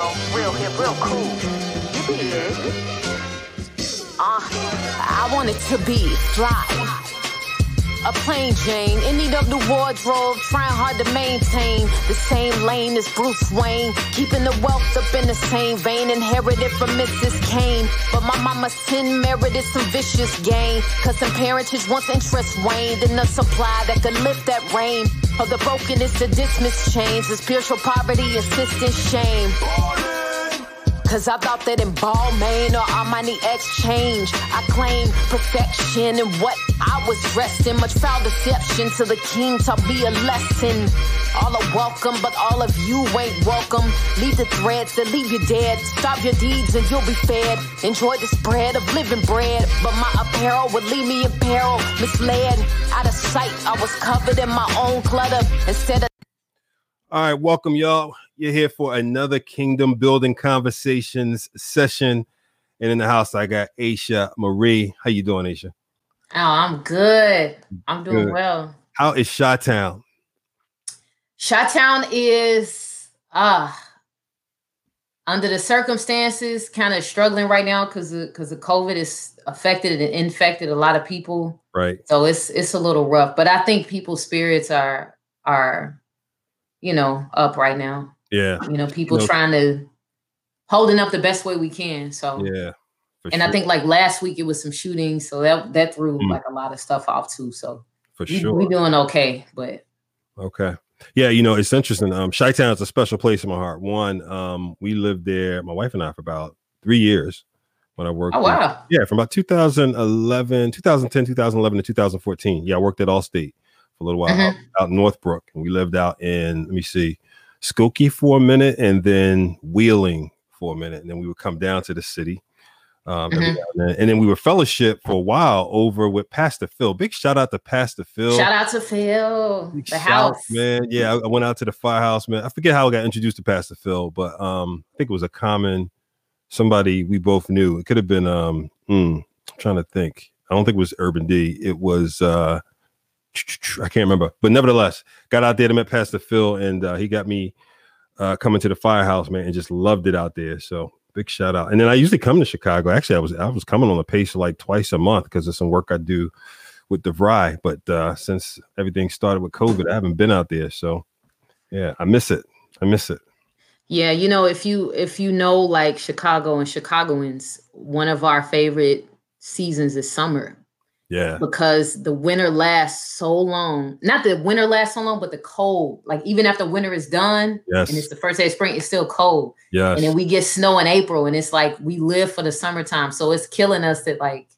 Real hip, real cool. You did. Uh, I want it to be fly. A plain Jane, in need of the wardrobe, trying hard to maintain the same lane as Bruce Wayne, keeping the wealth up in the same vein, inherited from Mrs. Kane. But my mama's sin merited some vicious gain, cause some parentage once interest waned, and the supply that could lift that rain of the brokenness to dismiss chains, the spiritual poverty, insistent shame. Cause I thought that in ball, Balmain or Armani Exchange, I claimed perfection and what I was in. Much foul deception to the king taught me a lesson. All are welcome, but all of you ain't welcome. Leave the threads that leave you dead. Stop your deeds and you'll be fed. Enjoy the spread of living bread, but my apparel would leave me in peril. Misled, out of sight, I was covered in my own clutter instead of. All right, welcome, y'all. You're here for another Kingdom Building Conversations session. And in the house, I got Aisha Marie. How you doing, Aisha? Oh, I'm good. I'm doing Good. well. How is Chi-Town? Chi-Town is uh under the circumstances kind of struggling right now because because the COVID is affected and infected a lot of people. Right. So it's it's a little rough, but I think people's spirits are are you know up right now. Yeah. You know, people trying to holding up the best way we can. So Yeah. and I think like last week it was some shootings, so that that threw Mm. like a lot of stuff off too. So for we, sure. we're doing okay, but Okay. Yeah, you know, it's interesting. Um, Chi-Town is a special place in my heart. One, um, we lived there, my wife and I, for about three years when I worked. oh there. wow. Yeah, from about 2011, 2010, 2011 to 2014. Yeah, I worked at Allstate for a little while out, out in Northbrook. And we lived out in, let me see, Skokie for a minute and then Wheeling for a minute. And then we would come down to the city. Um, Mhm. and, then. and then we were fellowship for a while over with Pastor Phil. Big shout out to Pastor Phil. Shout out to Phil, Big the house. man. Yeah, I, I went out to the firehouse, man. I forget how I got introduced to Pastor Phil, but um, I think it was a common somebody we both knew. It could have been um, I'm trying to think. I don't think it was Urban D. It was uh, I can't remember, but nevertheless, got out there to meet Pastor Phil, and uh, he got me uh, coming to the firehouse, man, and just loved it out there. So big shout out. And then I usually come to Chicago. Actually, I was I was coming on the pace like twice a month because of some work I do with DeVry. But uh, since everything started with COVID, I haven't been out there. So yeah, I miss it. I miss it. Yeah, you know, if you if you know like Chicago and Chicagoans, one of our favorite seasons is summer Yeah. because the winter lasts so long. Not the winter lasts so long, but the cold. Like even after winter is done Yes. and it's the first day of spring, it's still cold. Yeah. And then we get snow in April, and it's like we live for the summertime. So it's killing us that like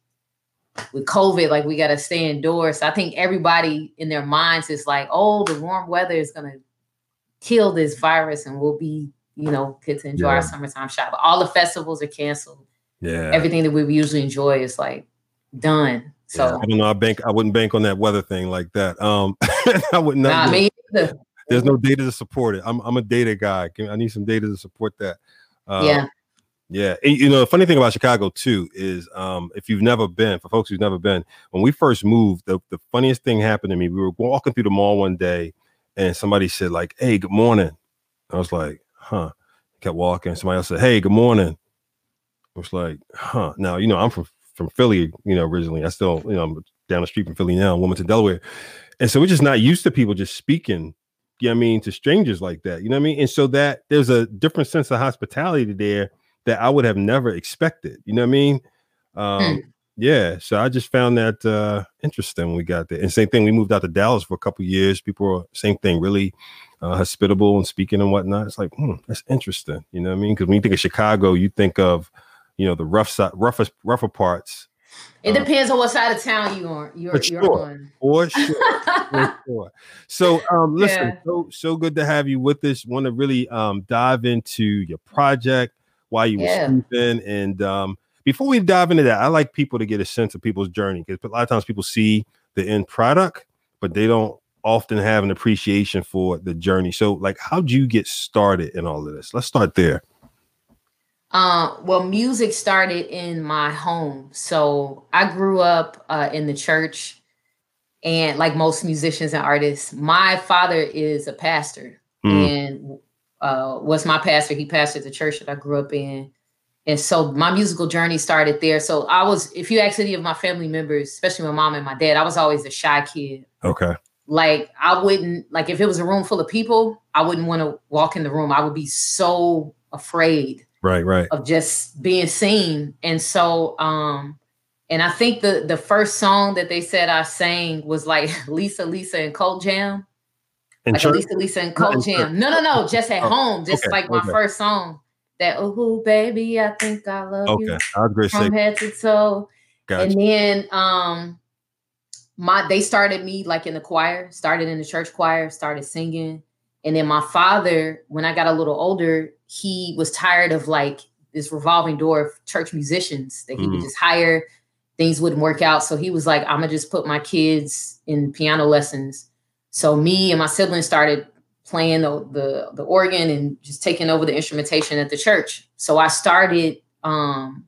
with COVID, like we gotta stay indoors. So I think everybody in their minds is like, oh, the warm weather is gonna kill this virus, and we'll be, you know, get to enjoy Yeah. our summertime shop. But all the festivals are canceled. yeah. Everything that we usually enjoy is like done. So Yeah, I don't know. I bank. I wouldn't bank on that weather thing like that. Um, I wouldn't. nah, me either. There's no data to support it. I'm I'm a data guy. I need some data to support that. Uh, yeah. Yeah. And, you know, the funny thing about Chicago too is um, if you've never been, for folks who've never been, when we first moved, the, the funniest thing happened to me. We were walking through the mall one day and somebody said, like, hey, good morning. I was like, huh. Kept walking. Somebody else said, Hey, good morning. I was like, huh. Now, you know, I'm from from Philly, you know, originally. I still, you know, I'm down the street from Philly now, in Wilmington, Delaware. And so we're just not used to people just speaking, you know what I mean, to strangers like that. You know what I mean? And so that there's a different sense of hospitality there that I would have never expected. You know what I mean? Um, yeah. So I just found that uh interesting when we got there. And same thing, we moved out to Dallas for a couple years. People were same thing, really uh hospitable and speaking and whatnot. It's like, hmm, that's interesting. You know what I mean? Because when you think of Chicago, you think of you know the rough side, roughest, rougher parts. It uh, depends on what side of town you are. You're, For you're sure. on. For sure. for sure. So um listen, Yeah. so so good to have you with us. Want to really um dive into your project while you Yeah. were sleeping. And um before we dive into that, I like people to get a sense of people's journey because a lot of times people see the end product, but they don't often have an appreciation for the journey. So, like, how'd you get started in all of this? Let's start there. Uh, well, music started in my home. So I grew up uh, in the church, and like most musicians and artists, my father is a pastor, Mm. and uh, was my pastor. He pastored the church that I grew up in. And so my musical journey started there. So I was, if you ask any of my family members, especially my mom and my dad, I was always the shy kid. Okay. Like I wouldn't like if it was a room full of people, I wouldn't want to walk in the room. I would be so afraid Right, right. of just being seen. And so um and I think the the first song that they said I sang was like Lisa Lisa and Cult Jam. In Like? Lisa Lisa and Cult Jam. No, no, no, just at Oh, home. Just okay, like my okay. first song. That oh baby, I think I love Okay. you I was great. Say, from head to toe. gotcha. And then um my they started me like in the choir, started in the church choir, started singing. And then my father, when I got a little older, he was tired of like this revolving door of church musicians that he would Mhm. just hire. Things wouldn't work out. So he was like, I'm gonna just put my kids in piano lessons. So me and my siblings started playing the, the, the organ and just taking over the instrumentation at the church. So I started um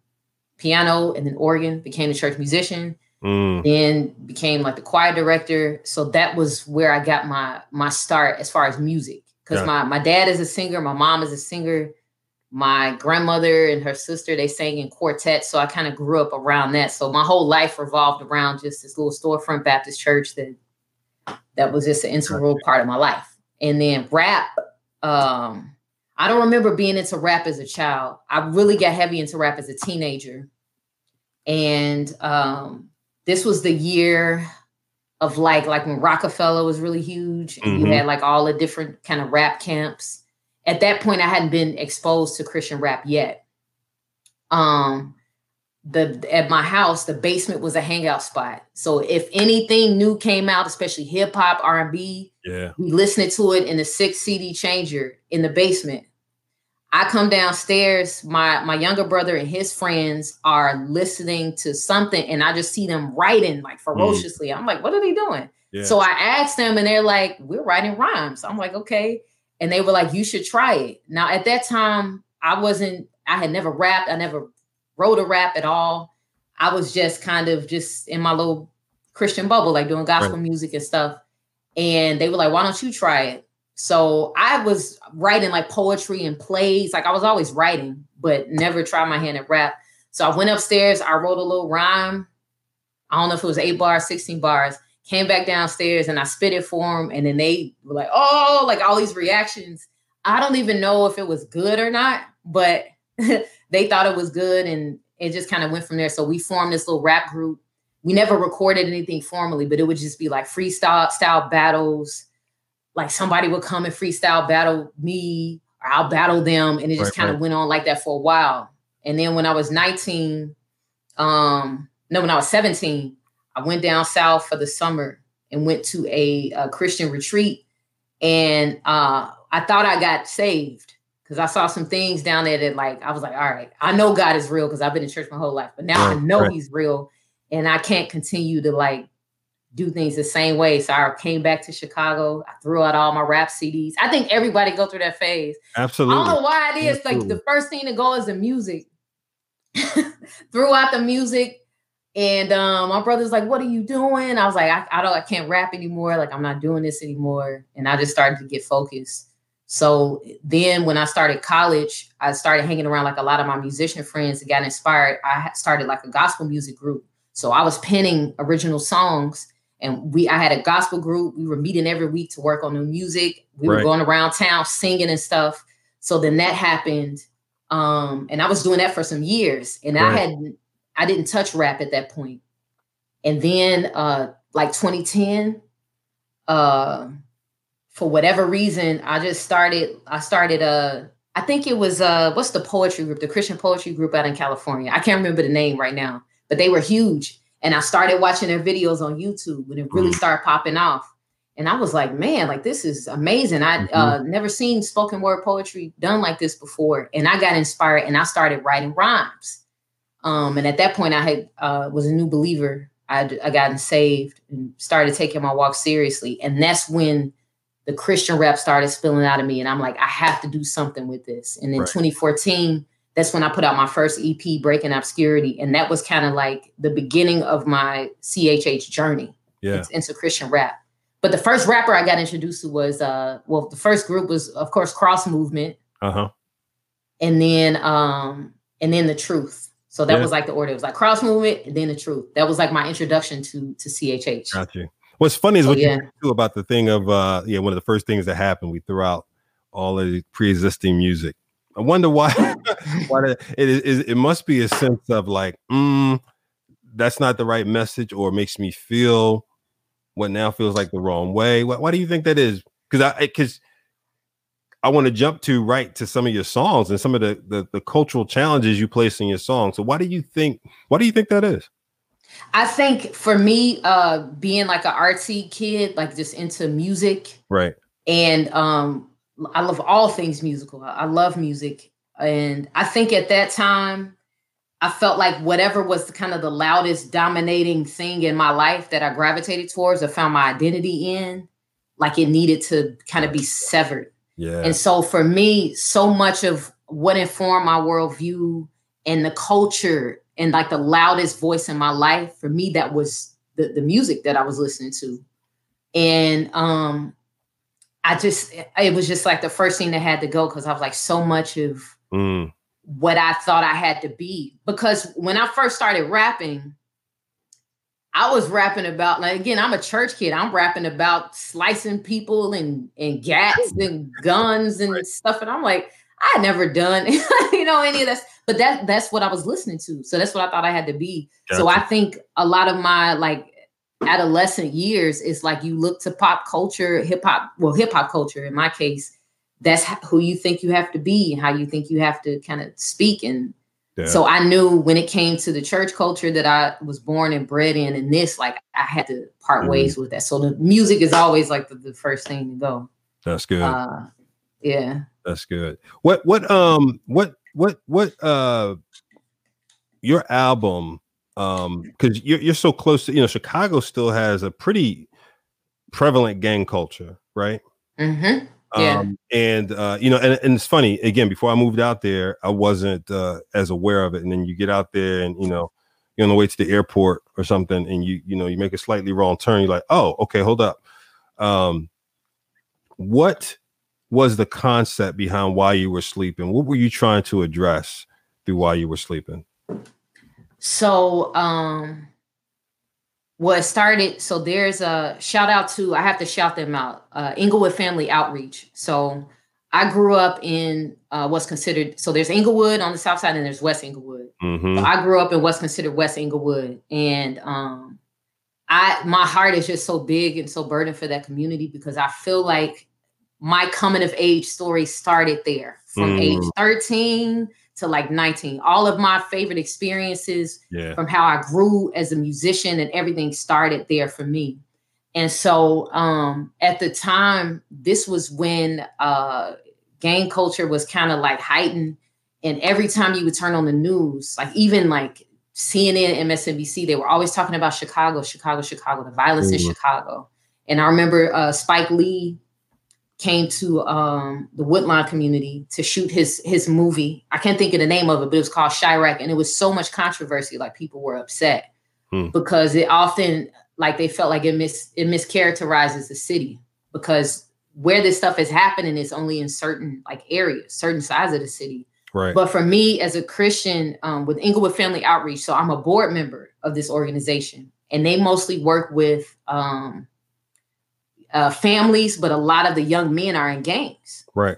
piano and then organ, became a church musician, Mm, then became like the choir director. So that was where I got my my start as far as music. Because Yeah. my my dad is a singer, my mom is a singer, my grandmother and her sister they sang in quartet. So I kind of grew up around that. So my whole life revolved around just this little storefront Baptist church that that was just an integral part of my life. And then rap, um, I don't remember being into rap as a child. I really got heavy into rap as a teenager. And um, this was the year of like like when Roc-A-Fella was really huge and you Mhm. had like all the different kind of rap camps. At that point, I hadn't been exposed to Christian rap yet. Um, the at my house, the basement was a hangout spot. So if anything new came out, especially hip hop, R and B, yeah. we listened to it in the six CD changer in the basement. I come downstairs, my my younger brother and his friends are listening to something, and I just see them writing like mm. ferociously. I'm like, what are they doing? Yeah. So I asked them, and they're like, we're writing rhymes. I'm like, okay. And they were like, you should try it. Now, at that time, I wasn't, I had never rapped, I never wrote a rap at all. I was just kind of just in my little Christian bubble, like doing gospel music and stuff. And they were like, why don't you try it? So I was writing like poetry and plays. Like I was always writing, but never tried my hand at rap. So I went upstairs, I wrote a little rhyme. I don't know if it was eight bars, 16 bars. Came back downstairs and I spit it for them. And then they were like, oh, like all these reactions. I don't even know if it was good or not, but they thought it was good. And it just kind of went from there. So we formed this little rap group. We never recorded anything formally, but it would just be like freestyle style battles. Like somebody would come and freestyle battle me, or I'll battle them. And it just Right, kind of right. went on like that for a while. And then when I was 19, um, no, when I was 17, I went down south for the summer and went to a, a Christian retreat. And uh, I thought I got saved because I saw some things down there that, like, I was like, all right, I know God is real because I've been in church my whole life, but now I know right. He's real, and I can't continue to like do things the same way. So I came back to Chicago. I threw out all my rap CDs. I think everybody go through that phase. Absolutely. I don't know why it is. Like the first thing to go is the music. Threw out the music, and um, my brother's like, "What are you doing?" I was like, I, "I don't. I can't rap anymore. Like I'm not doing this anymore." And I just started to get focused. So then, when I started college, I started hanging around like a lot of my musician friends and got inspired. I started like a gospel music group. So I was penning original songs, and we I had a gospel group. We were meeting every week to work on new music. We were going around town singing and stuff. So then that happened. Um, and I was doing that for some years. And I Right. had I didn't touch rap at that point. And then uh like 2010, uh for whatever reason, I just started, I started uh I think it was uh what's the poetry group, the Christian poetry group out in California. I can't remember the name right now, but they were huge. And I started watching their videos on YouTube and it really Mhm. started popping off. And I was like, man, like this is amazing. I uh never seen spoken word poetry done like this before. And I got inspired and I started writing rhymes. Um, and at that point I had uh was a new believer. I I gotten saved and started taking my walk seriously. And that's when the Christian rap started spilling out of me. And I'm like, I have to do something with this. And in Right. 2014, that's when I put out my first EP, Breaking Obscurity. And that was kind of like the beginning of my CHH journey Yeah. it's into Christian rap. but the first rapper I got introduced to was uh well the first group was of course Cross Movement. Uh-huh. And then um and then the truth. So that Yeah. was like the order. It was like cross movement and then the truth. That was like my introduction to to CHH. Got you. What's funny is So, what yeah. said, too about the thing of uh yeah, one of the first things that happened, we threw out all of the pre-existing music. I wonder why why the, it is it must be a sense of like, mm, that's not the right message, or makes me feel what now feels like the wrong way. Why, why do you think that is? Because I because I want to jump to right to some of your songs and some of the, the the cultural challenges you place in your songs. So why do you think why do you think that is? I think for me, uh being like an artsy kid, like just into music Right. and um I love all things musical. I love music. And I think at that time, I felt like whatever was kind of the loudest dominating thing in my life that I gravitated towards or found my identity in, like it needed to kind of be severed. Yeah. And so for me, so much of what informed my worldview and the culture and like the loudest voice in my life, for me, that was the, the music that I was listening to. And um I just it was just like the first thing that had to go because I was like so much of Mm, what I thought I had to be. Because when I first started rapping, I was rapping about like again, I'm a church kid. I'm rapping about slicing people and and gats and guns and stuff. And I'm like, I had never done, you know, any of this. But that that's what I was listening to. So that's what I thought I had to be. So I think a lot of my like adolescent years is like you look to pop culture, hip hop, well, hip hop culture in my case, that's who you think you have to be how you think you have to kind of speak. And yeah. so I knew when it came to the church culture that I was born and bred in, and this, like I had to part Mhm. ways with that. So the music is always like the, the first thing to go. that's good. Uh, yeah. That's good. What what um what what what uh your album um because you're you're so close to you know Chicago still has a pretty prevalent gang culture, right? hmm Yeah. Um and uh you know and, and it's funny again before I moved out there I wasn't uh as aware of it. And then you get out there and you know you're on the way to the airport or something and you you know you make a slightly wrong turn you're like oh okay hold up. Um what was the concept behind why you were sleeping? What were you trying to address through why you were sleeping So um well started so there's a shout out to I have to shout them out uh Englewood Family Outreach. So I grew up in uh what's considered so there's Englewood on the south side and there's West Englewood. Mhm. So I grew up in what's considered West Englewood and um I my heart is just so big and so burdened for that community because I feel like my coming of age story started there from Mm. age 13 to like 19. All of my favorite experiences yeah from how I grew as a musician and everything started there for me. And so um at the time, this was when uh gang culture was kind of like heightened. And every time you would turn on the news, like even like CNN, MSNBC, they were always talking about Chicago, Chicago, Chicago, the violence in Mhm. Chicago. And I remember uh Spike Lee came to um the Woodlawn community to shoot his his movie. I can't think of the name of it, but it was called Chi-Raq, and it was so much controversy. Like people were upset Hmm. because it often like they felt like it mis it mischaracterizes the city because where this stuff is happening is only in certain like areas, certain sides of the city. right But for me as a Christian um, with Englewood Family Outreach, so I'm a board member of this organization, and they mostly work with um, uh, families, but a lot of the young men are in gangs right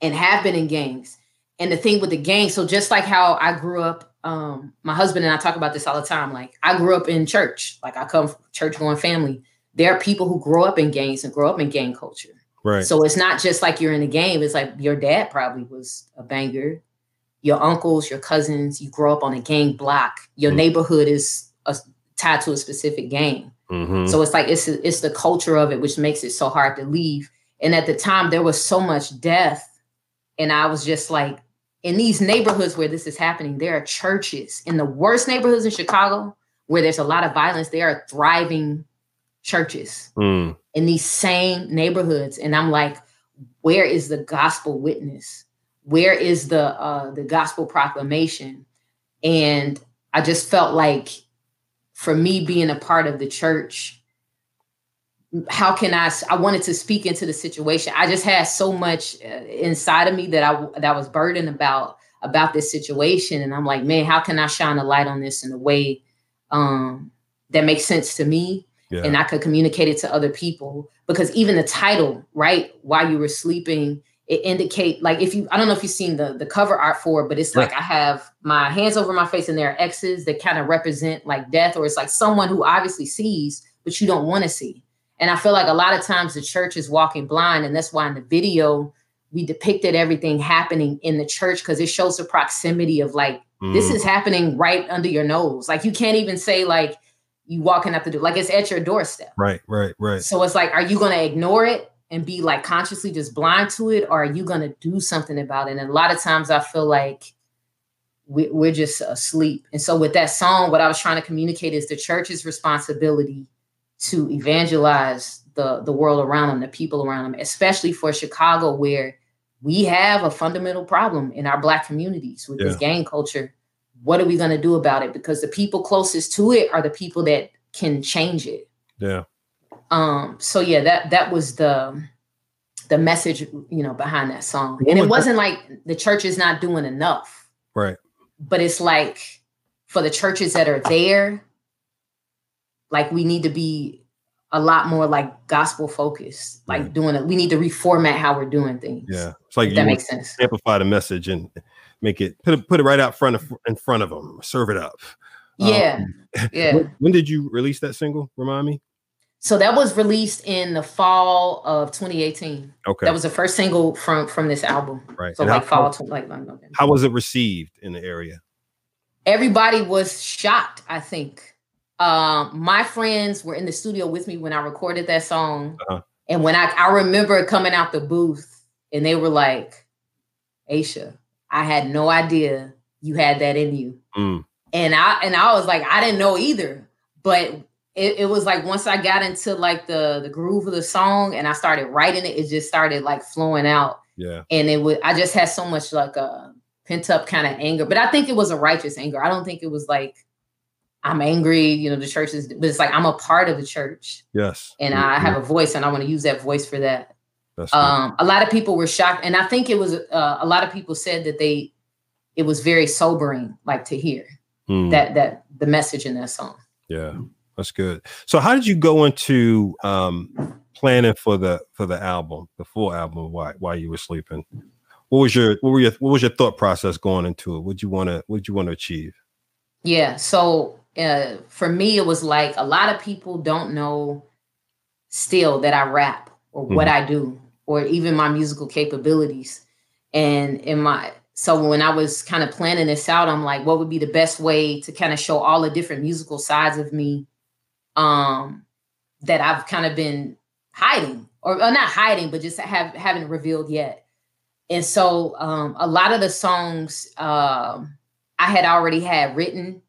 and have been in gangs. And the thing with the gang, so just like how I grew up, um, my husband and I talk about this all the time. Like I grew up in church, like I come from church going family. There are people who grow up in gangs and grow up in gang culture. right So it's not just like you're in a game. It's like your dad probably was a banger. Your uncles, your cousins, you grow up on a gang block. Your Mhm. neighborhood is a, tied to a specific gang. Mhm. So it's like it's it's the culture of it which makes it so hard to leave. And at the time there was so much death, and I was just like, in these neighborhoods where this is happening, there are churches in the worst neighborhoods in Chicago where there's a lot of violence. There are thriving churches Mm. in these same neighborhoods and i'm like where is the gospel witness where is the uh the gospel proclamation and i just felt like for me being a part of the church how can I? I wanted to speak into the situation. I just had so much uh, inside of me that I that was burdened about about this situation, and I'm like, man, how can I shine a light on this in a way um, that makes sense to me, yeah. and I could communicate it to other people? Because even the title, right, while you were sleeping, it indicate like if you I don't know if you've seen the the cover art for it, but it's like I have my hands over my face and there are X's that kind of represent like death, or it's like someone who obviously sees, but you don't want to see and I feel like a lot of times the church is walking blind. And that's why in the video, we depicted everything happening in the church because it shows the proximity of like, mm. this is happening right under your nose. Like, you can't even say, like, you walking up the door, like it's at your doorstep. Right, right, right. So it's like, are you going to ignore it and be like consciously just blind to it? Or are you going to do something about it? And a lot of times I feel like we, we're just asleep. And so with that song, what I was trying to communicate is the church's responsibility to evangelize the the world around them, the people around them, especially for Chicago, where we have a fundamental problem in our black communities with yeah. this gang culture. What are we going to do about it? Because the people closest to it are the people that can change it. Yeah. Um. So yeah, that that was the the message, you know, behind that song. And it wasn't like the church is not doing enough. Right. But it's like for the churches that are there, like we need to be a lot more like gospel focused, like yeah. doing it. We need to reformat how we're doing things. Yeah, it's like that makes sense. Amplify the message and make it put it put it right out front of in front of them. Serve it up. Yeah, um, yeah. When, when, did you release that single? Remind me. So that was released in the fall of 2018. Okay, that was the first single from from this album. Right. So and like how, fall, like November. How was it received in the area? Everybody was shocked. I think um, my friends were in the studio with me when I recorded that song. Uh-huh. And when I, I remember coming out the booth and they were like, Aisha, I had no idea you had that in you. Mm. And I and I was like, I didn't know either. But it, it, was like once I got into like the the groove of the song and I started writing it, it just started like flowing out. Yeah. And it was I just had so much like a uh, pent up kind of anger. But I think it was a righteous anger. I don't think it was like I'm angry, you know, the church is, but it's like I'm a part of the church. Yes. And. I have a voice and I want to use that voice for that. Um, a lot of people were shocked. And I think it was, uh, a lot of people said that they, it was very sobering, like to hear mm. that, that the message in that song. Yeah, that's good. So how did you go into, um, planning for the, for the album, the full album, Why while you were sleeping? What was your, what were your, what was your thought process going into it? What you want to, what you want to achieve? Yeah. So uh, for me, it was like a lot of people don't know still that I rap or mm-hmm. what I do or even my musical capabilities. And in my so when I was kind of planning this out, I'm like, what would be the best way to kind of show all the different musical sides of me um that I've kind of been hiding or, or not hiding, but just have haven't revealed yet. And so um a lot of the songs um I had already had written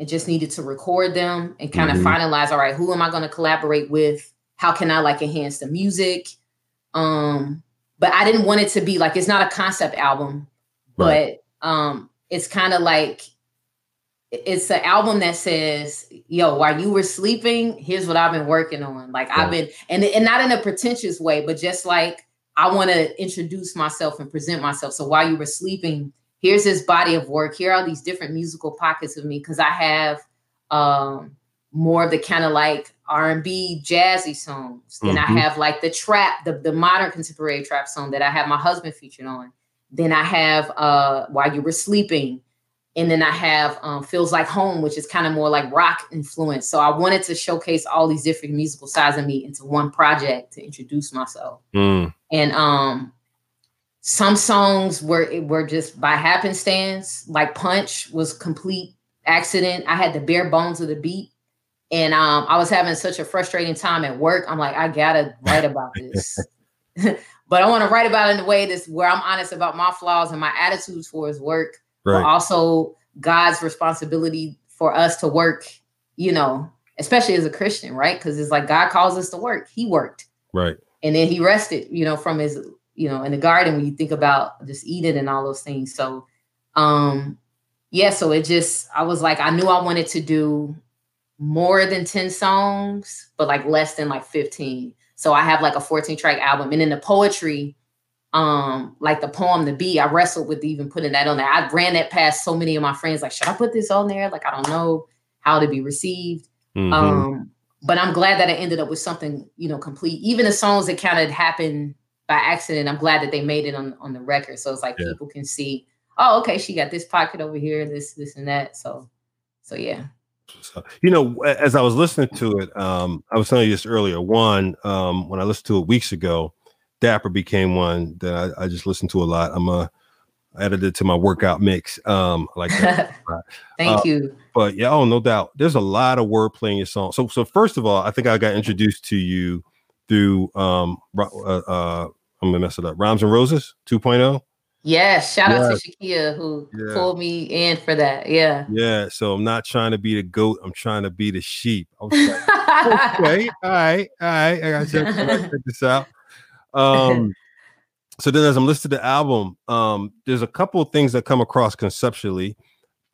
and just needed to record them and kind mm-hmm. of finalize all right who am i going to collaborate with how can i like enhance the music um but i didn't want it to be like it's not a concept album right. but um it's kind of like it's an album that says yo while you were sleeping here's what i've been working on like i've been and, and not in a pretentious way but just like i want to introduce myself and present myself so while you were sleeping here's this body of work. Here are these different musical pockets of me because I have um, more of the kind of like R&B jazzy songs. Then mm-hmm. I have like the trap, the, the modern contemporary trap song that I have my husband featured on. Then I have uh, While You Were Sleeping. And then I have um, Feels Like Home, which is kind of more like rock influence. So I wanted to showcase all these different musical sides of me into one project to introduce myself. Mm. And um, some songs were were just by happenstance. Like Punch was complete accident. I had the bare bones of the beat, and um, I was having such a frustrating time at work. I'm like, I gotta write about this, but I want to write about it in a way that's where I'm honest about my flaws and my attitudes towards work, right. but also God's responsibility for us to work. You know, especially as a Christian, right? Because it's like God calls us to work. He worked, right, and then He rested. You know, from His you know, in the garden when you think about just eating and all those things. So um yeah, so it just I was like, I knew I wanted to do more than 10 songs, but like less than like 15. So I have like a 14 track album. And then the poetry, um, like the poem, the B, I wrestled with even putting that on there. I ran that past so many of my friends, like, should I put this on there? Like, I don't know how to be received. Mhm. Um, but I'm glad that I ended up with something, you know, complete. Even the songs that kind of happened by accident, I'm glad that they made it on on the record. So it's like Yeah. people can see, oh, okay, she got this pocket over here, this, this, and that. So, so yeah. So, you know, as I was listening to it, um, I was telling you this earlier. One, um, when I listened to it weeks ago, Dapper became one that I, I just listened to a lot. I'm a I added it to my workout mix. Um, I like that. Thank Uh, you. but yeah, oh, no doubt. There's a lot of wordplay in your song. So, so first of all, I think I got introduced to you through um, uh, uh, I'm gonna mess it up. Rhymes and Roses oh? 2.0. Yes, shout out to Shakia who Yeah. pulled me in for that. Yeah. Yeah. So I'm not trying to be the goat. I'm trying to be the sheep. Like, okay, all right, all right. I gotta check, I gotta check this out. Um, so then as I'm listening to the album, um, there's a couple of things that come across conceptually.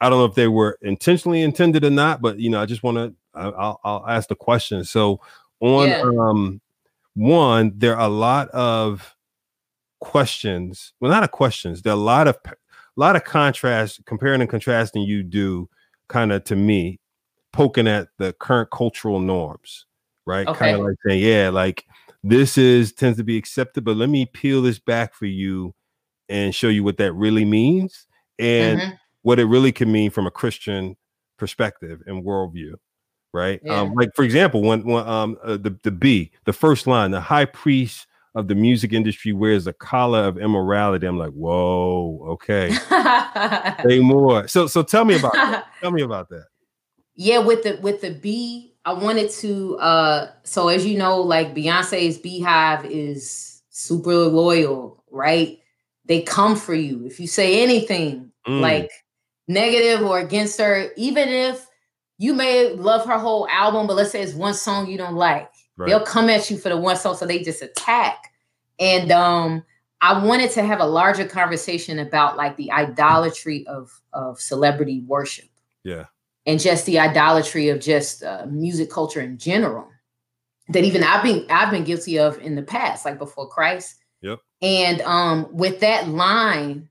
I don't know if they were intentionally intended or not, but you know, I just want to I'll, I'll ask the question. So on Yeah. um one, there are a lot of questions. Well, not a questions. There are a lot of a lot of contrast, comparing and contrasting you do kind of to me, poking at the current cultural norms, right? Kind of like saying, yeah, like this is tends to be accepted, but let me peel this back for you and show you what that really means and Mhm. what it really can mean from a Christian perspective and worldview, right? Yeah. Um, like for example, when, when um uh, the the B, the first line, the high priest of the music industry wears a collar of immorality. I'm like, whoa, okay, say more. So so tell me about that. tell me about that. yeah with the with the bee i wanted to uh so as you know like beyonce's beehive is super loyal right they come for you if you say anything Mm. like negative or against her even if you may love her whole album but let's say it's one song you don't like Right. they'll come at you for the one song so they just attack and um i wanted to have a larger conversation about like the idolatry of of celebrity worship Yeah. And just the idolatry of just uh, music culture in general that even I've been I've been guilty of in the past, like before Christ. Yep. And um, with that line,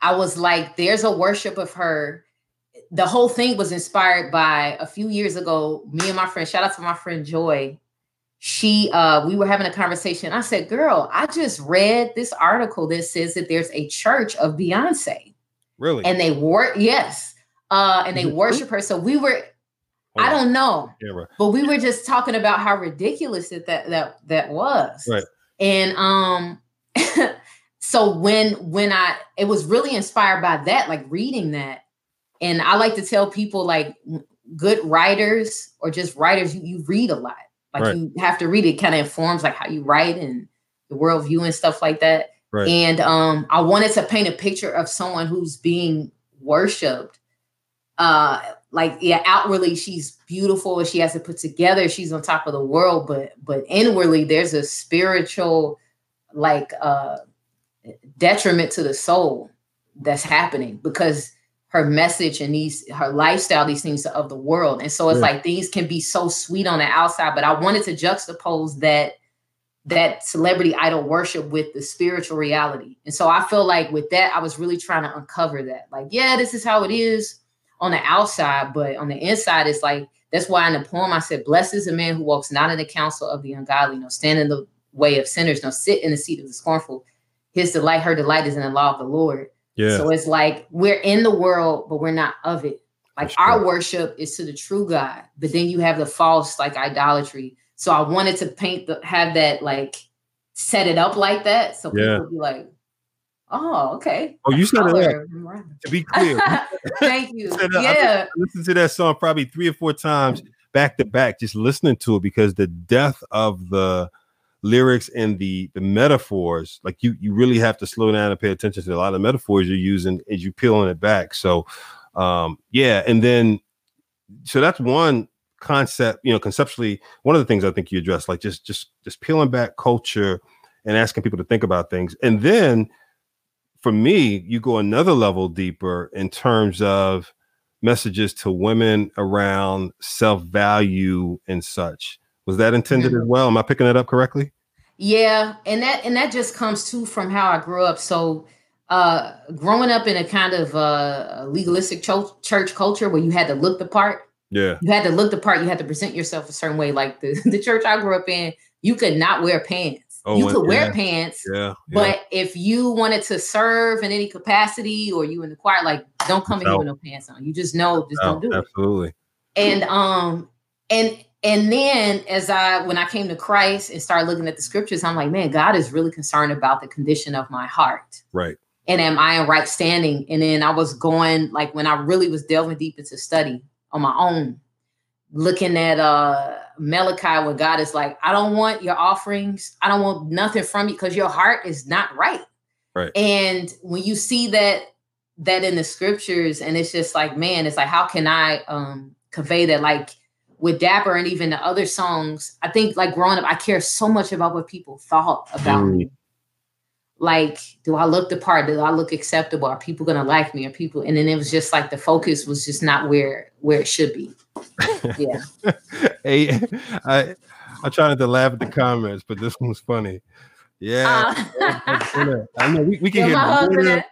I was like, "There's a worship of her." The whole thing was inspired by a few years ago. Me and my friend, shout out to my friend Joy. She, uh, we were having a conversation. I said, "Girl, I just read this article that says that there's a church of Beyonce." Really? and they work yes uh and they worship her. So we were i don't know but we were just talking about how ridiculous that that that, that was. Right. and um so when when i it was really inspired by that like reading that. And i like to tell people like good writers or just writers you, you read a lot. Like Right. you have to read it. Kind of informs like how you write and the worldview and stuff like that. Right. and um i wanted to paint a picture of someone who's being worshipped uh like yeah outwardly she's beautiful she has it put together she's on top of the world but but inwardly there's a spiritual like uh detriment to the soul that's happening because her message and these her lifestyle these things of the world and so it's Yeah. like things can be so sweet on the outside but i wanted to juxtapose that that celebrity idol worship with the spiritual reality. And so I feel like with that, I was really trying to uncover that. Like, yeah, this is how it is on the outside, but on the inside, it's like that's why in the poem I said, Blessed is the man who walks not in the counsel of the ungodly, no stand in the way of sinners, no sit in the seat of the scornful. His delight, her delight is in the law of the Lord. Yeah. So it's like we're in the world, but we're not of it. Like That's our true. worship is to the true God, but then you have the false, like idolatry. So I wanted to paint the have that like set it up like that, so people Yeah. would be like, "Oh, okay." oh, you said it. To be clear, Thank you. Yeah, I listened to that song probably three or four times back to back, just listening to it because the depth of the lyrics and the the metaphors, like you you really have to slow down and pay attention to a lot of metaphors you're using as you peeling it back. So um yeah, and then so that's one concept, you know, conceptually, one of the things I think you address, like just just just peeling back culture and asking people to think about things. And then for me, you go another level deeper in terms of messages to women around self value and such. Was that intended as well? Am I picking it up correctly? Yeah, and that and that just comes too from how I grew up. So uh growing up in a kind of uh legalistic cho- church culture where you had to look the part. Yeah. You had to look the part, you had to present yourself a certain way. Like the, the church I grew up in, you could not wear pants. Oh, you could yeah. wear pants, yeah, but if you wanted to serve in any capacity or you in the choir, like don't come in here with no pants on. You just know, just no, don't do absolutely. it. Absolutely. And um, and and then as I when I came to Christ and started looking at the scriptures, I'm like, man, God is really concerned about the condition of my heart. Right. And am I in right standing? And then I was going like when I really was delving deep into study on my own, looking at uh Malachi where God is like, I don't want your offerings, I don't want nothing from you because your heart is not right. Right. And when you see that that in the scriptures, and it's just like, man, it's like, how can I um convey that? Like with Dapper and even the other songs, I think like growing up, I care so much about what people thought about mm. me. Like, do I look the part? Do I look acceptable? Are people gonna like me? Are people? And then it was just like the focus was just not where where it should be. Yeah. hey, I I tried to laugh at the comments, but this one was funny. Yeah, uh, I know we, we can hear.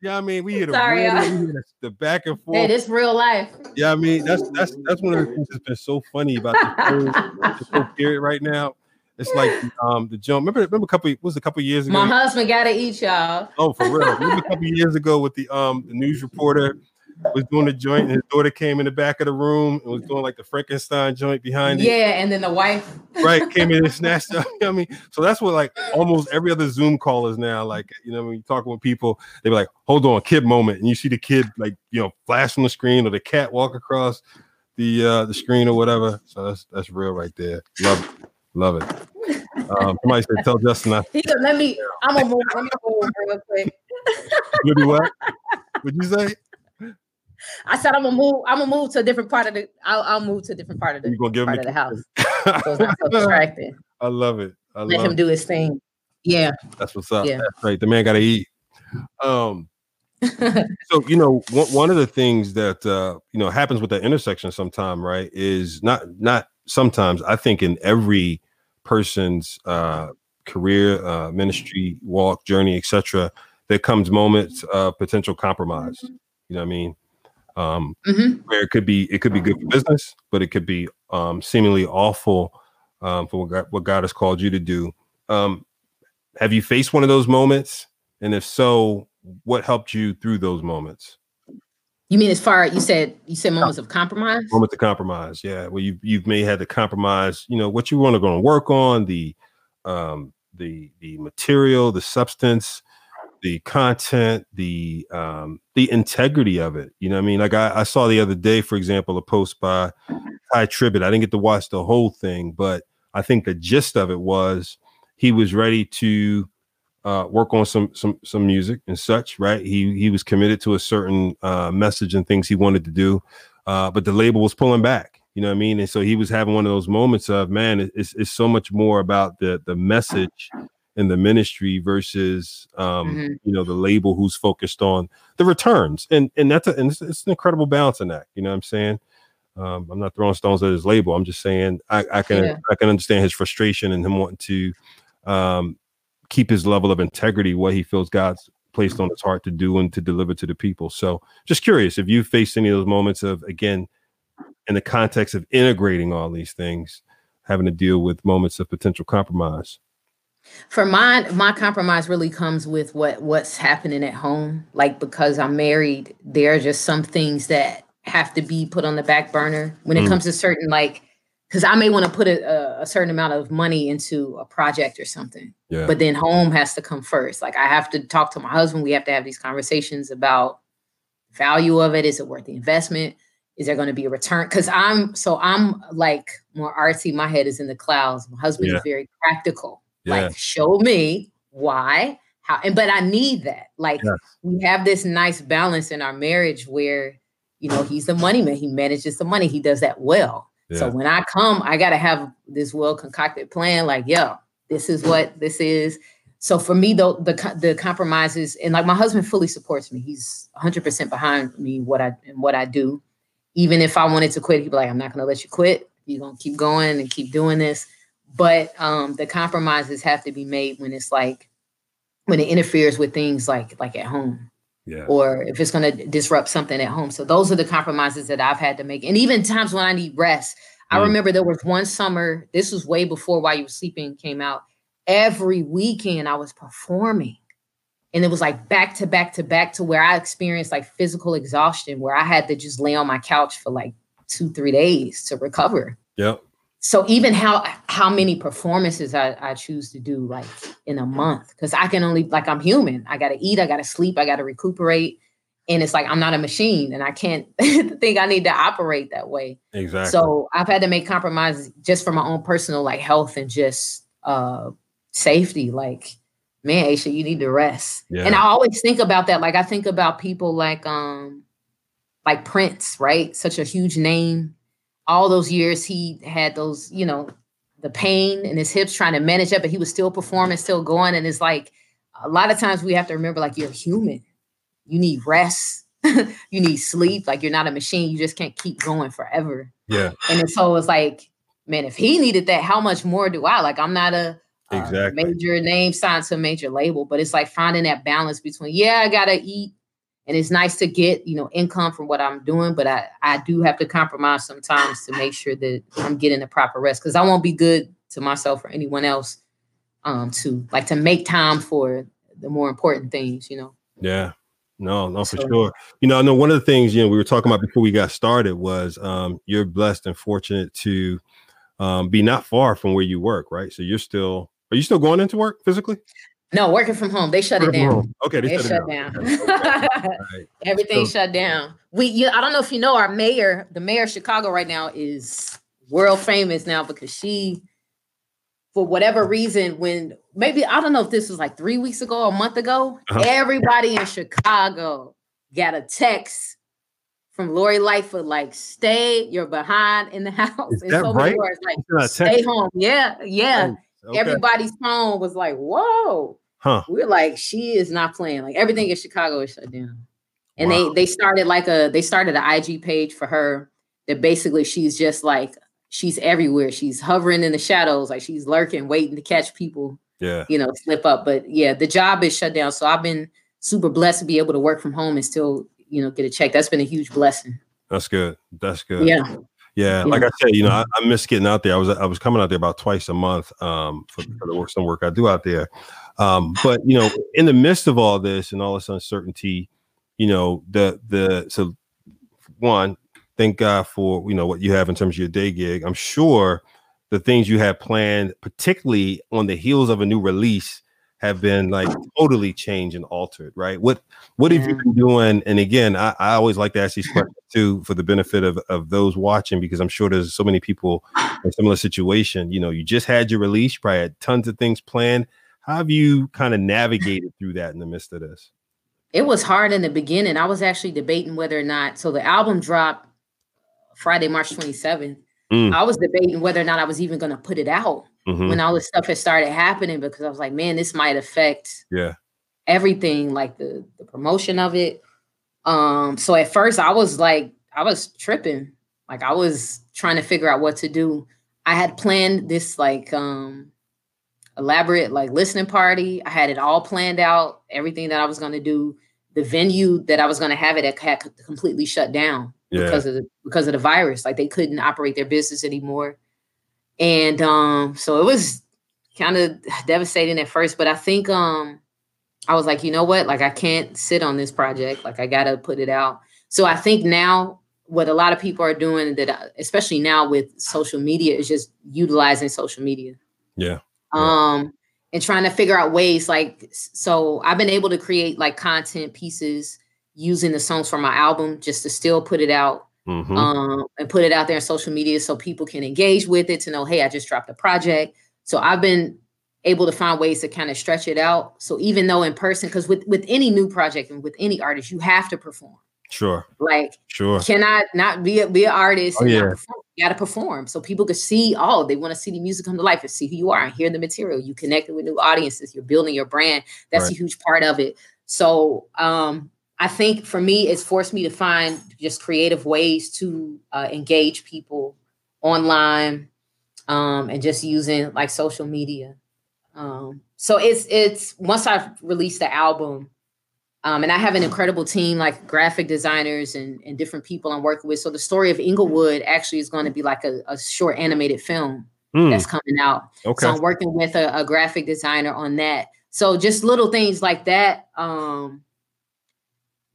Yeah, I mean, we hear the, Sorry, we hear the, back and forth. Hey, this real life. Yeah, I mean, that's that's that's one of the things that's been so funny about the whole, period right now. It's like um the jump. Remember, remember a couple was a couple years ago. My husband got to eat y'all. Oh, for real. remember a couple years ago with the um the news reporter was doing the joint, and his daughter came in the back of the room and was doing like the Frankenstein joint behind it. Yeah, and then the wife right came in and snatched up. You know I mean, so that's what like almost every other Zoom call is now. Like, you know, when you talk with people, they be like, hold on, kid moment. And you see the kid like, you know, flash on the screen or the cat walk across the uh the screen or whatever. So that's that's real right there. Love it. Love it. Um, somebody said, "Tell Justin." I- he said, "Let me. I'm gonna move. Let me move real quick." you do? What'd you say? I said I'm gonna move. I'm gonna move to a different part of the. I'll, I'll move to a different part of the. You gonna give part of the house. so it's not so distracting. I love it. I Let love him do his thing. Yeah. That's what's up. Yeah. That's right. The man got to eat. Um. so you know one, one of the things that uh you know happens with that intersection sometime right is not not sometimes i think in every person's uh career uh ministry walk journey etc there comes moments of potential compromise mm-hmm. you know what i mean um, mm-hmm. where it could be it could be good for business, but it could be um, seemingly awful um, for what God, what God has called you to do. Um, have you faced one of those moments? And if so, what helped you through those moments? You mean as far as you said you said moments of compromise? Moments of compromise, yeah. Well, you you've may had to compromise, you know, what you want to go and work on, the um the the material, the substance, the content, the um, the integrity of it. You know, I mean, like I, I, saw the other day, for example, a post by Tye Tribbett. I didn't get to watch the whole thing, but I think the gist of it was he was ready to uh, work on some some some music and such. Right? He he was committed to a certain uh, message and things he wanted to do, uh, but the label was pulling back. You know what I mean? And so he was having one of those moments of, man, it's, it's so much more about the the message in the ministry versus um, mm-hmm. you know the label who's focused on the returns. And and that's a, and it's, it's, an incredible balancing act you know what i'm saying? Um, i'm not throwing stones at his label. I'm just saying i, I can yeah. i can understand his frustration and him wanting to um, keep his level of integrity what he feels god's placed on his heart to do and to deliver to the people. So just curious if you faced any of those moments of again in the context of integrating all these things having to deal with moments of potential compromise for mine, my compromise really comes with what what's happening at home. Like because I'm married, there are just some things that have to be put on the back burner when it mm. comes to certain like because I may want to put a, a, certain amount of money into a project or something. Yeah. But then home has to come first. Like I have to talk to my husband. We have to have these conversations about value of it. Is it worth the investment? Is there going to be a return? Because I'm so I'm like more artsy. My head is in the clouds. My husband yeah. is very practical. Yeah. Like, show me why, how, and but I need that. Like, yes. we have this nice balance in our marriage where, you know, he's the money man. He manages the money. He does that well. Yeah. So when I come, I gotta have this well concocted plan. Like, yo, this is what this is. So for me, though, the the compromises and like my husband fully supports me. He's 100 percent behind me what I and what I do. even if I wanted to quit, he'd be like, I'm not gonna let you quit. You're gonna keep going and keep doing this. But um, the compromises have to be made when it's like when it interferes with things like like at home. Yeah. Or if it's going to disrupt something at home. So those are the compromises that I've had to make. And even times when I need rest. I Mm. remember there was one summer, this was way before While You Were Sleeping came out. Every weekend I was performing. And it was like back to back to back to where I experienced like physical exhaustion, where I had to just lay on my couch for like two, three days to recover Yep. So even how how many performances I, I choose to do like in a month because i can only like i'm human. I gotta eat i gotta sleep i gotta recuperate. And it's like i'm not a machine and i can't think i need to operate that way. Exactly. so i've had to make compromises just for my own personal like health and just uh safety. Like man aisha you need to rest. Yeah. and i always think about that. Like i think about people like um like prince right? Such a huge name all those years he had those you know the pain in his hips trying to manage that but he was still performing still going and it's like a lot of times we have to remember like you're human you need rest you need sleep like you're not a machine you just can't keep going forever yeah. and so it's like, man, if he needed that, how much more do I? Like, I'm not a, Exactly. major name signed to a major label, but it's like finding that balance between, yeah, I gotta eat, and it's nice to get you know income from what I'm doing, but I I do have to compromise sometimes to make sure that I'm getting the proper rest because I won't be good to myself or anyone else. Um, to like to make time for the more important things, you know. Yeah. No, no, for So- sure. You know, I know one of the things, you know, we were talking about before we got started was um you're blessed and fortunate to um be not far from where you work, right? So you're still are you still going into work physically? No, working from home, they shut it down. Okay, they They shut, down. down. Okay, okay. Everything So- shut down. We, you, I don't know if you know, our mayor, the mayor of Chicago right now is world famous now because she, for whatever reason, when maybe I don't know if this was like three weeks ago, or a month ago, Uh-huh. everybody in Chicago got a text from Lori Lightfoot like, "Stay, you're behind in the house." Is that so right? words, like, It's not a "Stay home." Yeah, yeah. Okay. Everybody's phone was like, "Whoa." Huh. we're like she is not playing like everything in chicago is shut down and Wow. they they started like a they started an ig page for her that basically she's just like she's everywhere she's hovering in the shadows like she's lurking waiting to catch people Yeah. you know slip up but yeah the job is shut down so i've been super blessed to be able to work from home and still you know get a check that's been a huge blessing That's good. That's good. yeah Yeah, like I said, you know, I, I miss getting out there. I was I was coming out there about twice a month um, for, for the work some work I do out there. Um, but you know, in the midst of all this and all this uncertainty, you know, the the so one, thank God for you know what you have in terms of your day gig. I'm sure the things you have planned, particularly on the heels of a new release, have been like totally changed and altered, right? What what have you been doing? And again, I, I always like to ask these questions too for the benefit of, of those watching because I'm sure there's so many people in a similar situation. You know, you just had your release, you probably had tons of things planned. How have you kind of navigated through that in the midst of this? it was hard in the beginning i was actually debating whether or not so the album dropped friday march 27th Mm. i was debating whether or not i was even going to put it out Mhm. when all this stuff had started happening because I was like, man, this might affect Yeah. everything, like the the promotion of it. Um, so at first I was like, I was tripping. Like I was trying to figure out what to do. I had planned this like um elaborate like listening party. I had it all planned out, everything that I was gonna do. The venue that I was gonna have it at had completely shut down Yeah. because of the because of the virus. Like they couldn't operate their business anymore. And um, so it was kind of devastating at first, but I think um I was like, you know what? Like I can't sit on this project. Like I gotta put it out. So I think now what a lot of people are doing that especially now with social media is just utilizing social media Yeah. Um and trying to figure out ways like so i've been able to create like content pieces using the songs from my album just to still put it out Mhm. um and put it out there on social media so people can engage with it to know hey i just dropped a project. So i've been able to find ways to kind of stretch it out. So even though in person because with with any new project and with any artist you have to perform Sure. like Sure. cannot not be a, be an artist Oh, and yeah. You got to perform so people can see. Oh, they want to see the music come to life and see who you are and hear the material. You connected with new audiences. You're building your brand. That's a huge part of it. So um, I think for me, it's forced me to find just creative ways to uh, engage people online um, and just using like social media. Um, so it's it's once I've released the album, um, and I have an incredible team like graphic designers and, and different people I'm working with. So the story of Englewood actually is going to be like a, a short animated film mm. that's coming out. Okay. So I'm working with a, a, graphic designer on that. So just little things like that. Um,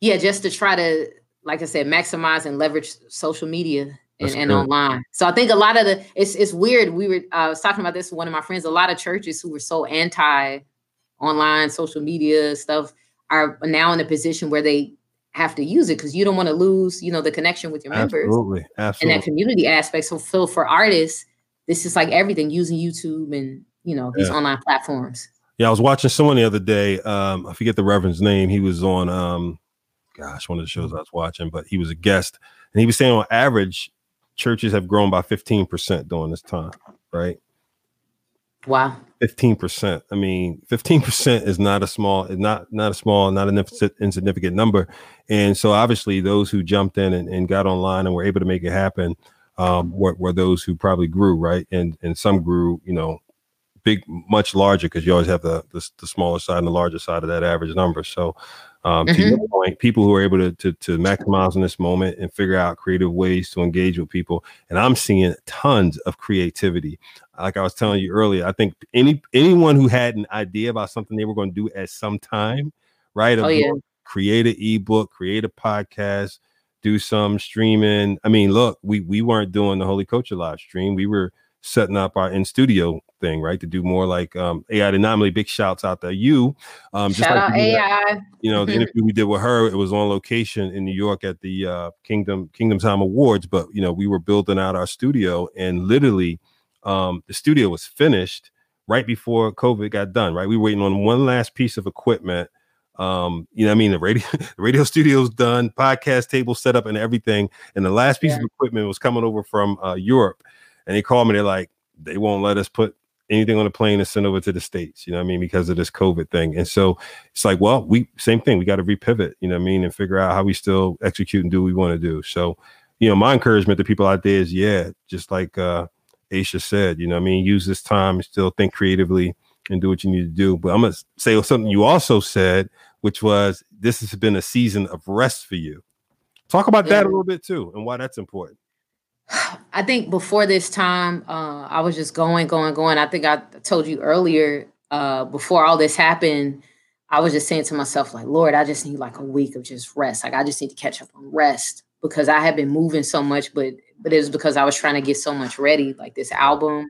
yeah, just to try to, like I said, maximize and leverage social media and, and online. So I think a lot of the it's it's weird. We were uh, I was talking about this with one of my friends. A lot of churches who were so anti online social media stuff are now in a position where they have to use it because you don't want to lose, you know, the connection with your members. Absolutely. Absolutely. And that community aspect. So, so for artists, this is like everything using YouTube and you know these yeah. online platforms. Yeah, I was watching someone the other day. Um, I forget the reverend's name. He was on um, gosh, one of the shows I was watching, but he was a guest, and he was saying on average, churches have grown by 15% during this time, right? Wow. 15%. I mean, 15% is not a small, not not a small, not an insignificant number. And so obviously those who jumped in and, and got online and were able to make it happen um, were, were those who probably grew, right? And and some grew, you know, big, much larger because you always have the, the, the smaller side and the larger side of that average number. So um, mm-hmm. To your mm-hmm. point, people who are able to, to, to maximize in this moment and figure out creative ways to engage with people, and I'm seeing tons of creativity. Like I was telling you earlier, I think any anyone who had an idea about something they were going to do at some time, right? Oh, yeah. Create an ebook, create a podcast, do some streaming. I mean, look, we we weren't doing the Holy Culture live stream. We were setting up our in studio thing, right? To do more like um, AI Anomaly. Big shouts out to you. Um, just Shout like out AI. you know, the interview we did with her, it was on location in New York at the uh, Kingdom Kingdom Time Awards. But you know, we were building out our studio, and literally, um, the studio was finished right before COVID got done. Right, we were waiting on one last piece of equipment. Um, you know, I mean, the radio the radio studio's done, podcast table set up, and everything. And the last piece yeah. of equipment was coming over from uh, Europe, and they called me. They're like, they won't let us put anything on the plane and send over to the states you know what i mean because of this covid thing. And so it's like well we same thing we got to repivot you know what i mean and figure out how we still execute and do what we want to do. So you know my encouragement to people out there is yeah just like uh aisha said you know i mean use this time and still think creatively and do what you need to do. But i'm gonna say something you also said which was this has been a season of rest for you. Talk about that a little bit too and why that's important I think before this time, uh, I was just going, going, going. I think I told you earlier, uh, before all this happened, I was just saying to myself, like, Lord, I just need like a week of just rest. Like, I just need to catch up on rest because I had been moving so much, but but it was because I was trying to get so much ready, like this album,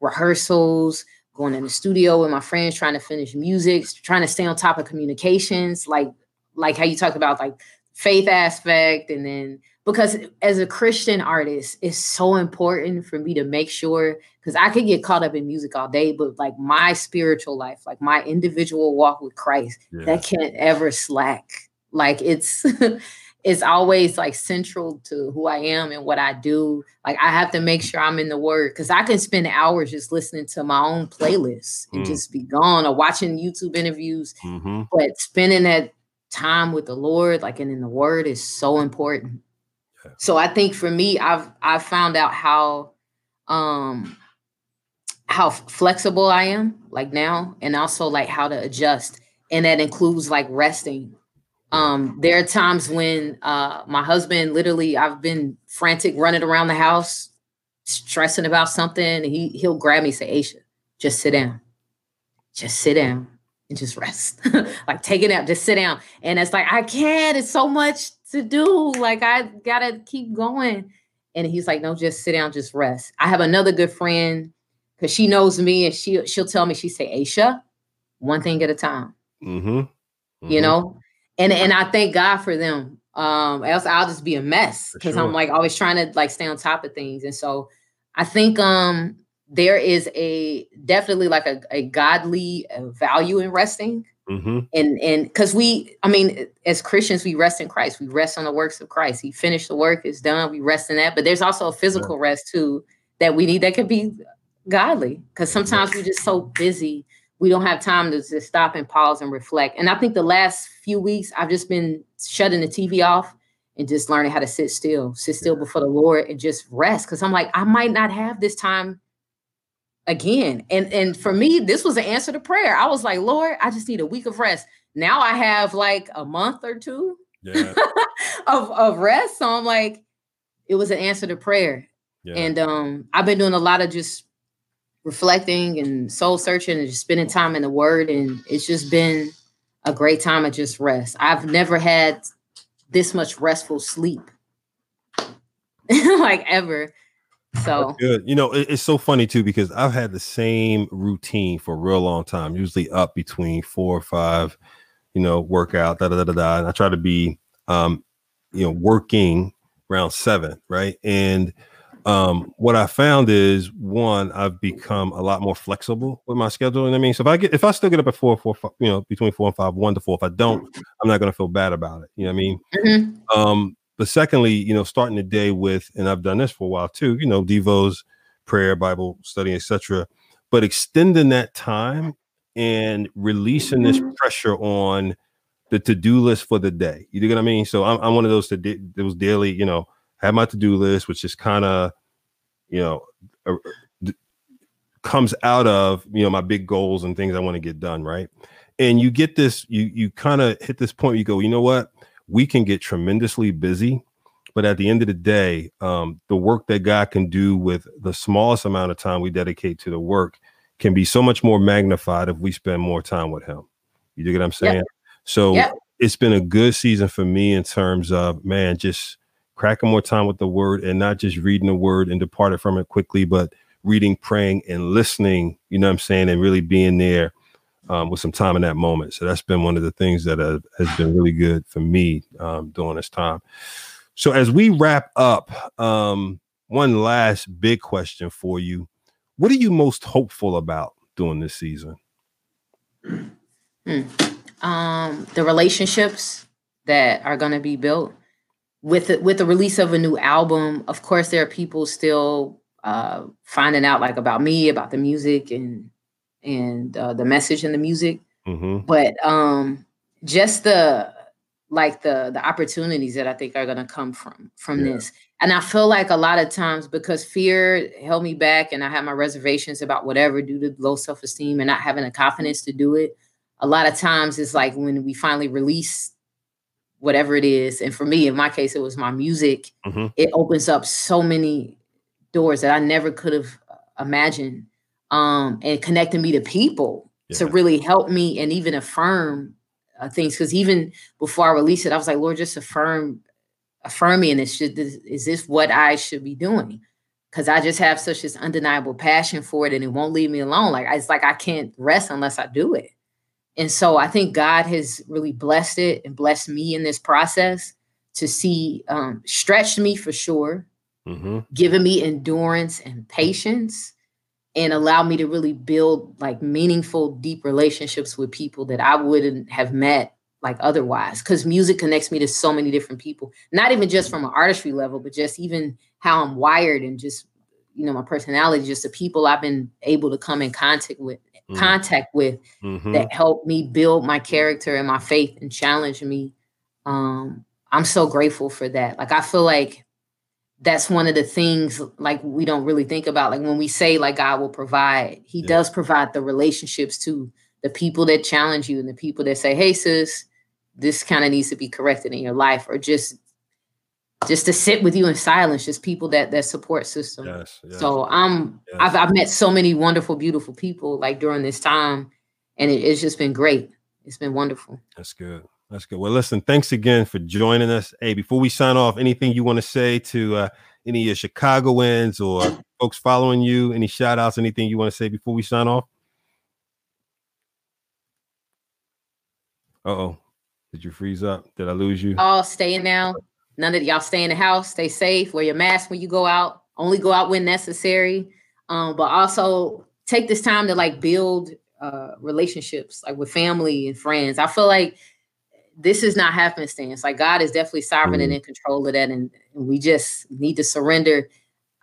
rehearsals, going in the studio with my friends, trying to finish music, trying to stay on top of communications, like like how you talked about like faith aspect and then because as a Christian artist, it's so important for me to make sure because I could get caught up in music all day, but like my spiritual life, like my individual walk with Christ, yeah. that can't ever slack. Like it's it's always like central to who I am and what I do. Like I have to make sure I'm in the word because I can spend hours just listening to my own playlist and mm. just be gone or watching YouTube interviews. Mm-hmm. But spending that time with the Lord, like and in the word is so important. So I think for me, I've I've found out how um how flexible I am like now and also like how to adjust. And that includes like resting. Um, there are times when uh my husband literally I've been frantic running around the house, stressing about something, he he'll grab me and say, Aisha, just sit down. Just sit down and just rest. like take it out, just sit down. And it's like, I can't, it's so much to do. Like I gotta keep going. And he's like, no, just sit down, just rest. I have another good friend because she knows me and she she'll tell me, she say, Aisha, one thing at a time. Mm-hmm. Mm-hmm. You know? And and I thank God for them. Um, else I'll just be a mess because sure. I'm like always trying to like stay on top of things. And so I think um there is a definitely like a, a godly uh, value in resting. Mm-hmm. And and because we, I mean, as Christians, we rest in Christ. We rest on the works of Christ. He finished the work; it's done. We rest in that. But there's also a physical yeah. rest too that we need that could be godly. Because sometimes we're just so busy, we don't have time to just stop and pause and reflect. And I think the last few weeks, I've just been shutting the TV off and just learning how to sit still, sit still before the Lord and just rest. Cause I'm like, I might not have this time again. And and for me, this was an answer to prayer. I was like, Lord, I just need a week of rest. Now I have like a month or two yeah. of, of rest. So I'm like, it was an answer to prayer. Yeah. And um, I've been doing a lot of just reflecting and soul searching and just spending time in the word. And it's just been a great time of just rest. I've never had this much restful sleep like ever. So good. You know, it, it's so funny too because I've had the same routine for a real long time. Usually up between four or five, you know, workout, da da da da. da. And I try to be, um, you know, working around seven, right? And um, what I found is one, I've become a lot more flexible with my schedule. And I mean, so if I get if I still get up at four, four, five, you know, between four and five, one to four, if I don't, I'm not gonna feel bad about it. You know what I mean? Mm-hmm. Um, but secondly, you know, starting the day with, and I've done this for a while too, you know, Devos, prayer, Bible study, etc. But extending that time and releasing this pressure on the to-do list for the day. You know what I mean? So I'm, I'm one of those that those daily, you know, have my to-do list, which is kind of, you know, uh, comes out of you know my big goals and things I want to get done, right? And you get this, you you kind of hit this point. You go, you know what? We can get tremendously busy but at the end of the day um, the work that god can do with the smallest amount of time we dedicate to the work can be so much more magnified if we spend more time with him you get what i'm saying yep. so yep. it's been a good season for me in terms of man just cracking more time with the word and not just reading the word and departing from it quickly but reading praying and listening you know what i'm saying and really being there um, with some time in that moment. So that's been one of the things that uh, has been really good for me um, during this time. So as we wrap up, um, one last big question for you: What are you most hopeful about during this season? Hmm. Um, the relationships that are going to be built with the, with the release of a new album. Of course, there are people still uh, finding out like about me, about the music, and and uh, the message and the music. Mm-hmm. But um, just the like the the opportunities that I think are going to come from from yeah. this. And I feel like a lot of times because fear held me back and I had my reservations about whatever due to low self-esteem and not having the confidence to do it. A lot of times it's like when we finally release whatever it is. And for me, in my case, it was my music. Mm-hmm. It opens up so many doors that I never could have imagined um, and connecting me to people yeah. to really help me and even affirm uh, things. Because even before I released it, I was like, Lord, just affirm, affirm me, and this should this, is this what I should be doing? Because I just have such this undeniable passion for it, and it won't leave me alone. Like it's like I can't rest unless I do it. And so I think God has really blessed it and blessed me in this process to see, um, stretched me for sure, mm-hmm. given me endurance and patience and allow me to really build like meaningful, deep relationships with people that I wouldn't have met like otherwise. Because music connects me to so many different people, not even just from an artistry level, but just even how I'm wired and just you know my personality, just the people I've been able to come in contact with, mm. contact with, mm-hmm. that help me build my character and my faith and challenge me. Um, I'm so grateful for that. Like I feel like that's one of the things like we don't really think about like when we say like god will provide he yeah. does provide the relationships to the people that challenge you and the people that say hey sis this kind of needs to be corrected in your life or just just to sit with you in silence just people that that support system yes, yes. so i'm yes. I've, I've met so many wonderful beautiful people like during this time and it, it's just been great it's been wonderful that's good that's good. Well, listen, thanks again for joining us. Hey, before we sign off, anything you want to say to uh, any of your Chicagoans or folks following you? Any shout outs, anything you want to say before we sign off? Uh oh. Did you freeze up? Did I lose you? All staying now. None of y'all stay in the house, stay safe, wear your mask when you go out, only go out when necessary. Um, but also take this time to like build uh relationships like with family and friends. I feel like this is not happenstance. Like God is definitely sovereign mm-hmm. and in control of that, and, and we just need to surrender.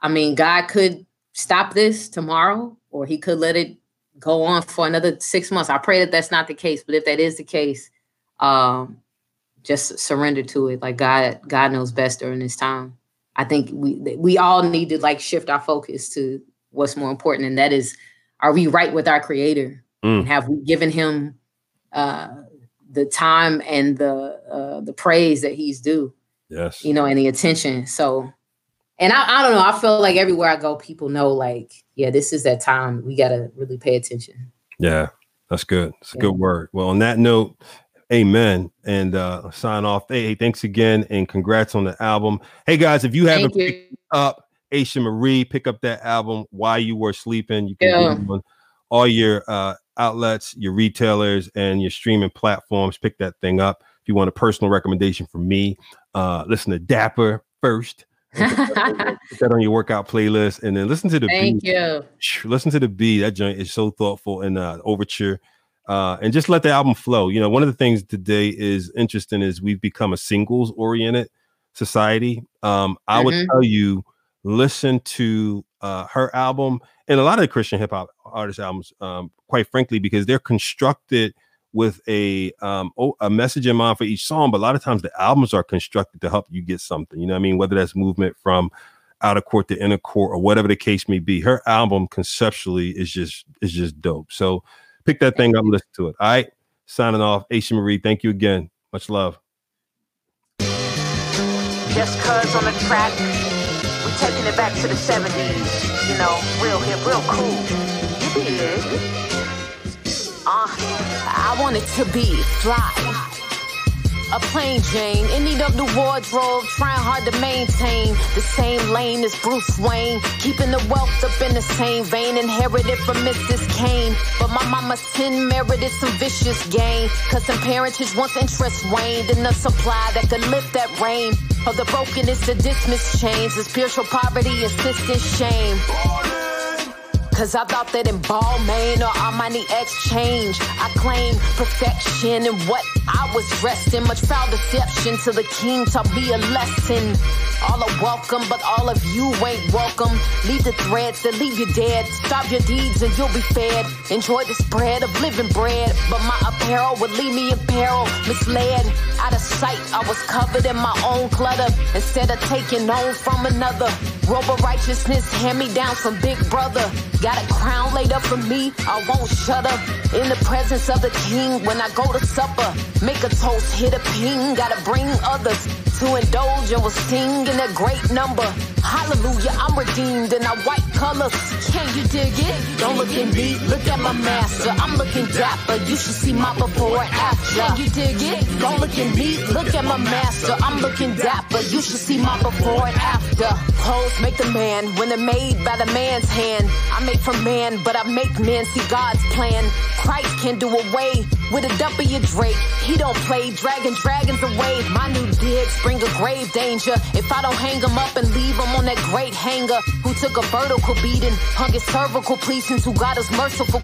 I mean, God could stop this tomorrow, or He could let it go on for another six months. I pray that that's not the case, but if that is the case, um, just surrender to it. Like God, God knows best during this time. I think we we all need to like shift our focus to what's more important, and that is, are we right with our Creator? Mm. And have we given Him uh, the time and the uh, the praise that He's due? Yes. You know, and the attention. So, and I, I don't know. I feel like everywhere I go, people know like, yeah, this is that time. We got to really pay attention. Yeah, that's good. It's a yeah. good word. Well, on that note, amen. And uh sign off. Hey, thanks again and congrats on the album. Hey guys, if you haven't you. picked up Aisha Marie, pick up that album while you were sleeping. You can yeah. on all your uh outlets, your retailers, and your streaming platforms. Pick that thing up. If you want a personal recommendation from me, uh listen to Dapper first. Put that on your workout playlist and then listen to the Thank beat. you. Listen to the beat. That joint is so thoughtful and uh overture. Uh, and just let the album flow. You know, one of the things today is interesting is we've become a singles oriented society. Um, I mm-hmm. would tell you, listen to uh, her album and a lot of the Christian hip hop artist albums, um, quite frankly, because they're constructed with a um, a message in mind for each song. But a lot of times the albums are constructed to help you get something. You know, I mean, whether that's movement from out of court to inner court or whatever the case may be. Her album conceptually is just is just dope. So pick that thing up and listen to it. All right. Signing off. Aisha Marie, thank you again. Much love. Just cuz on the track, we taking it back to the 70s. You know, real hip, real cool. You dig? Uh, I want it to be fly a plain Jane. In need of the wardrobe, trying hard to maintain the same lane as Bruce Wayne. Keeping the wealth up in the same vein, inherited from Mrs. Kane. But my mama sin merited some vicious gain. Cause some parentage once interest waned in the supply that could lift that rain. Of the brokenness to dismiss chains, the spiritual poverty, insistent shame. Cause I thought that in Balmain or Armani exchange, I claim perfection in what I was dressed in. Much foul deception to the king taught me a lesson. All are welcome, but all of you ain't welcome. Leave the threads that leave you dead. Stop your deeds and you'll be fed. Enjoy the spread of living bread, but my apparel would leave me in peril. Misled, out of sight, I was covered in my own clutter. Instead of taking on from another, robe of righteousness hand me down from Big Brother. Got a crown laid up for me, I won't shut up. In the presence of the king, when I go to supper, make a toast, hit a ping. Gotta bring others to indulge and will sing in a great number. Hallelujah, I'm redeemed in our white colors. Can you dig it? Don't look at me, look at my master. I'm looking dapper. You should see my before and after. Can you dig it? Don't look at me, look at my master. I'm looking dapper. You should see my before and after. Clothes make the man when they're made by the man's hand. I make for man, but I make men see God's plan. Christ can do away with a W Drake. He don't play, dragging dragons away. My new digs bring a grave danger. If I don't hang him up and leave him on that great hanger, who took a vertical beating, hung his cervical pleasings, who got us merciful